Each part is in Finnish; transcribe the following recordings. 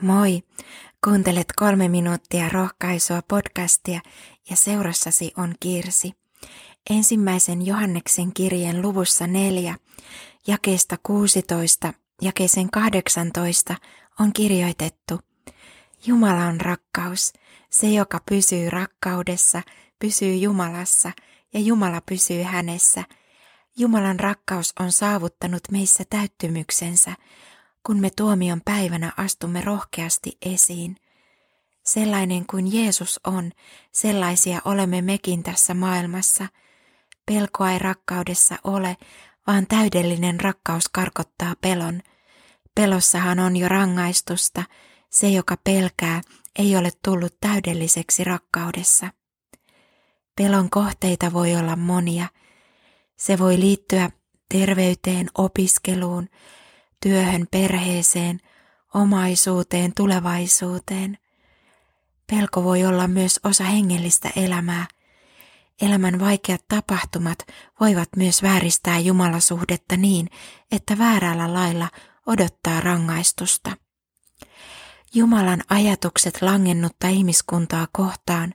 Moi! Kuuntelet kolme minuuttia rohkaisua podcastia ja seurassasi on Kirsi. Ensimmäisen Johanneksen kirjeen luvussa neljä, jakeesta 16, jakeeseen 18 on kirjoitettu. Jumala on rakkaus. Se, joka pysyy rakkaudessa, pysyy Jumalassa ja Jumala pysyy hänessä. Jumalan rakkaus on saavuttanut meissä täyttymyksensä, kun me tuomion päivänä astumme rohkeasti esiin. Sellainen kuin Jeesus on, sellaisia olemme mekin tässä maailmassa. Pelkoa ei rakkaudessa ole, vaan täydellinen rakkaus karkottaa pelon. Pelossahan on jo rangaistusta, se joka pelkää ei ole tullut täydelliseksi rakkaudessa. Pelon kohteita voi olla monia. Se voi liittyä terveyteen, opiskeluun, työhön, perheeseen, omaisuuteen, tulevaisuuteen. Pelko voi olla myös osa hengellistä elämää. Elämän vaikeat tapahtumat voivat myös vääristää jumalasuhdetta niin, että väärällä lailla odottaa rangaistusta. Jumalan ajatukset langennutta ihmiskuntaa kohtaan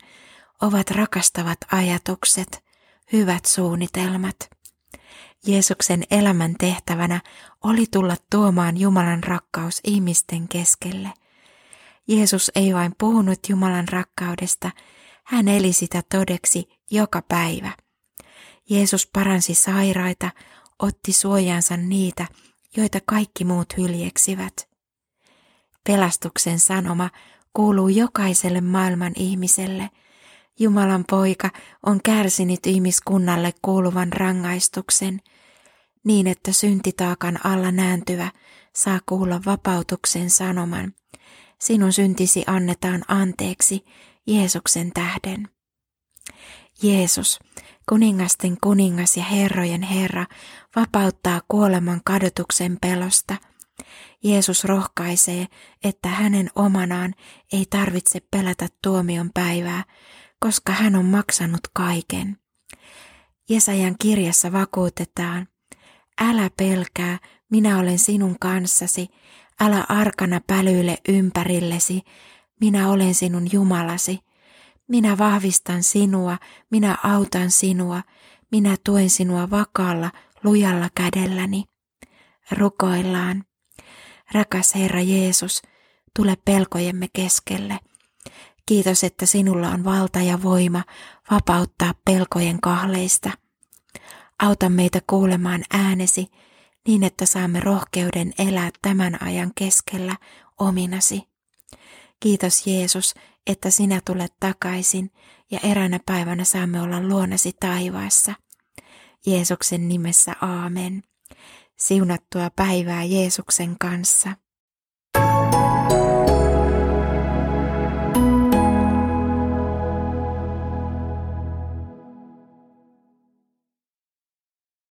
ovat rakastavat ajatukset, hyvät suunnitelmat. Jeesuksen elämän tehtävänä oli tulla tuomaan Jumalan rakkaus ihmisten keskelle. Jeesus ei vain puhunut Jumalan rakkaudesta, hän eli sitä todeksi joka päivä. Jeesus paransi sairaita, otti suojansa niitä, joita kaikki muut hyljeksivät. Pelastuksen sanoma kuuluu jokaiselle maailman ihmiselle. Jumalan poika on kärsinyt ihmiskunnalle kuuluvan rangaistuksen – niin että syntitaakan alla nääntyvä saa kuulla vapautuksen sanoman. Sinun syntisi annetaan anteeksi Jeesuksen tähden. Jeesus, kuningasten kuningas ja herrojen Herra, vapauttaa kuoleman kadotuksen pelosta. Jeesus rohkaisee, että hänen omanaan ei tarvitse pelätä tuomion päivää, koska hän on maksanut kaiken. Jesajan kirjassa vakuutetaan, Älä pelkää, minä olen sinun kanssasi, älä arkana pälyille ympärillesi, minä olen sinun Jumalasi. Minä vahvistan sinua, minä autan sinua, minä tuen sinua vakaalla, lujalla kädelläni. Rukoillaan. Rakas Herra Jeesus, tule pelkojemme keskelle. Kiitos, että sinulla on valta ja voima vapauttaa pelkojen kahleista. Auta meitä kuulemaan äänesi niin, että saamme rohkeuden elää tämän ajan keskellä ominasi. Kiitos Jeesus, että sinä tulet takaisin ja eräänä päivänä saamme olla luonasi taivaassa. Jeesuksen nimessä aamen. Siunattua päivää Jeesuksen kanssa.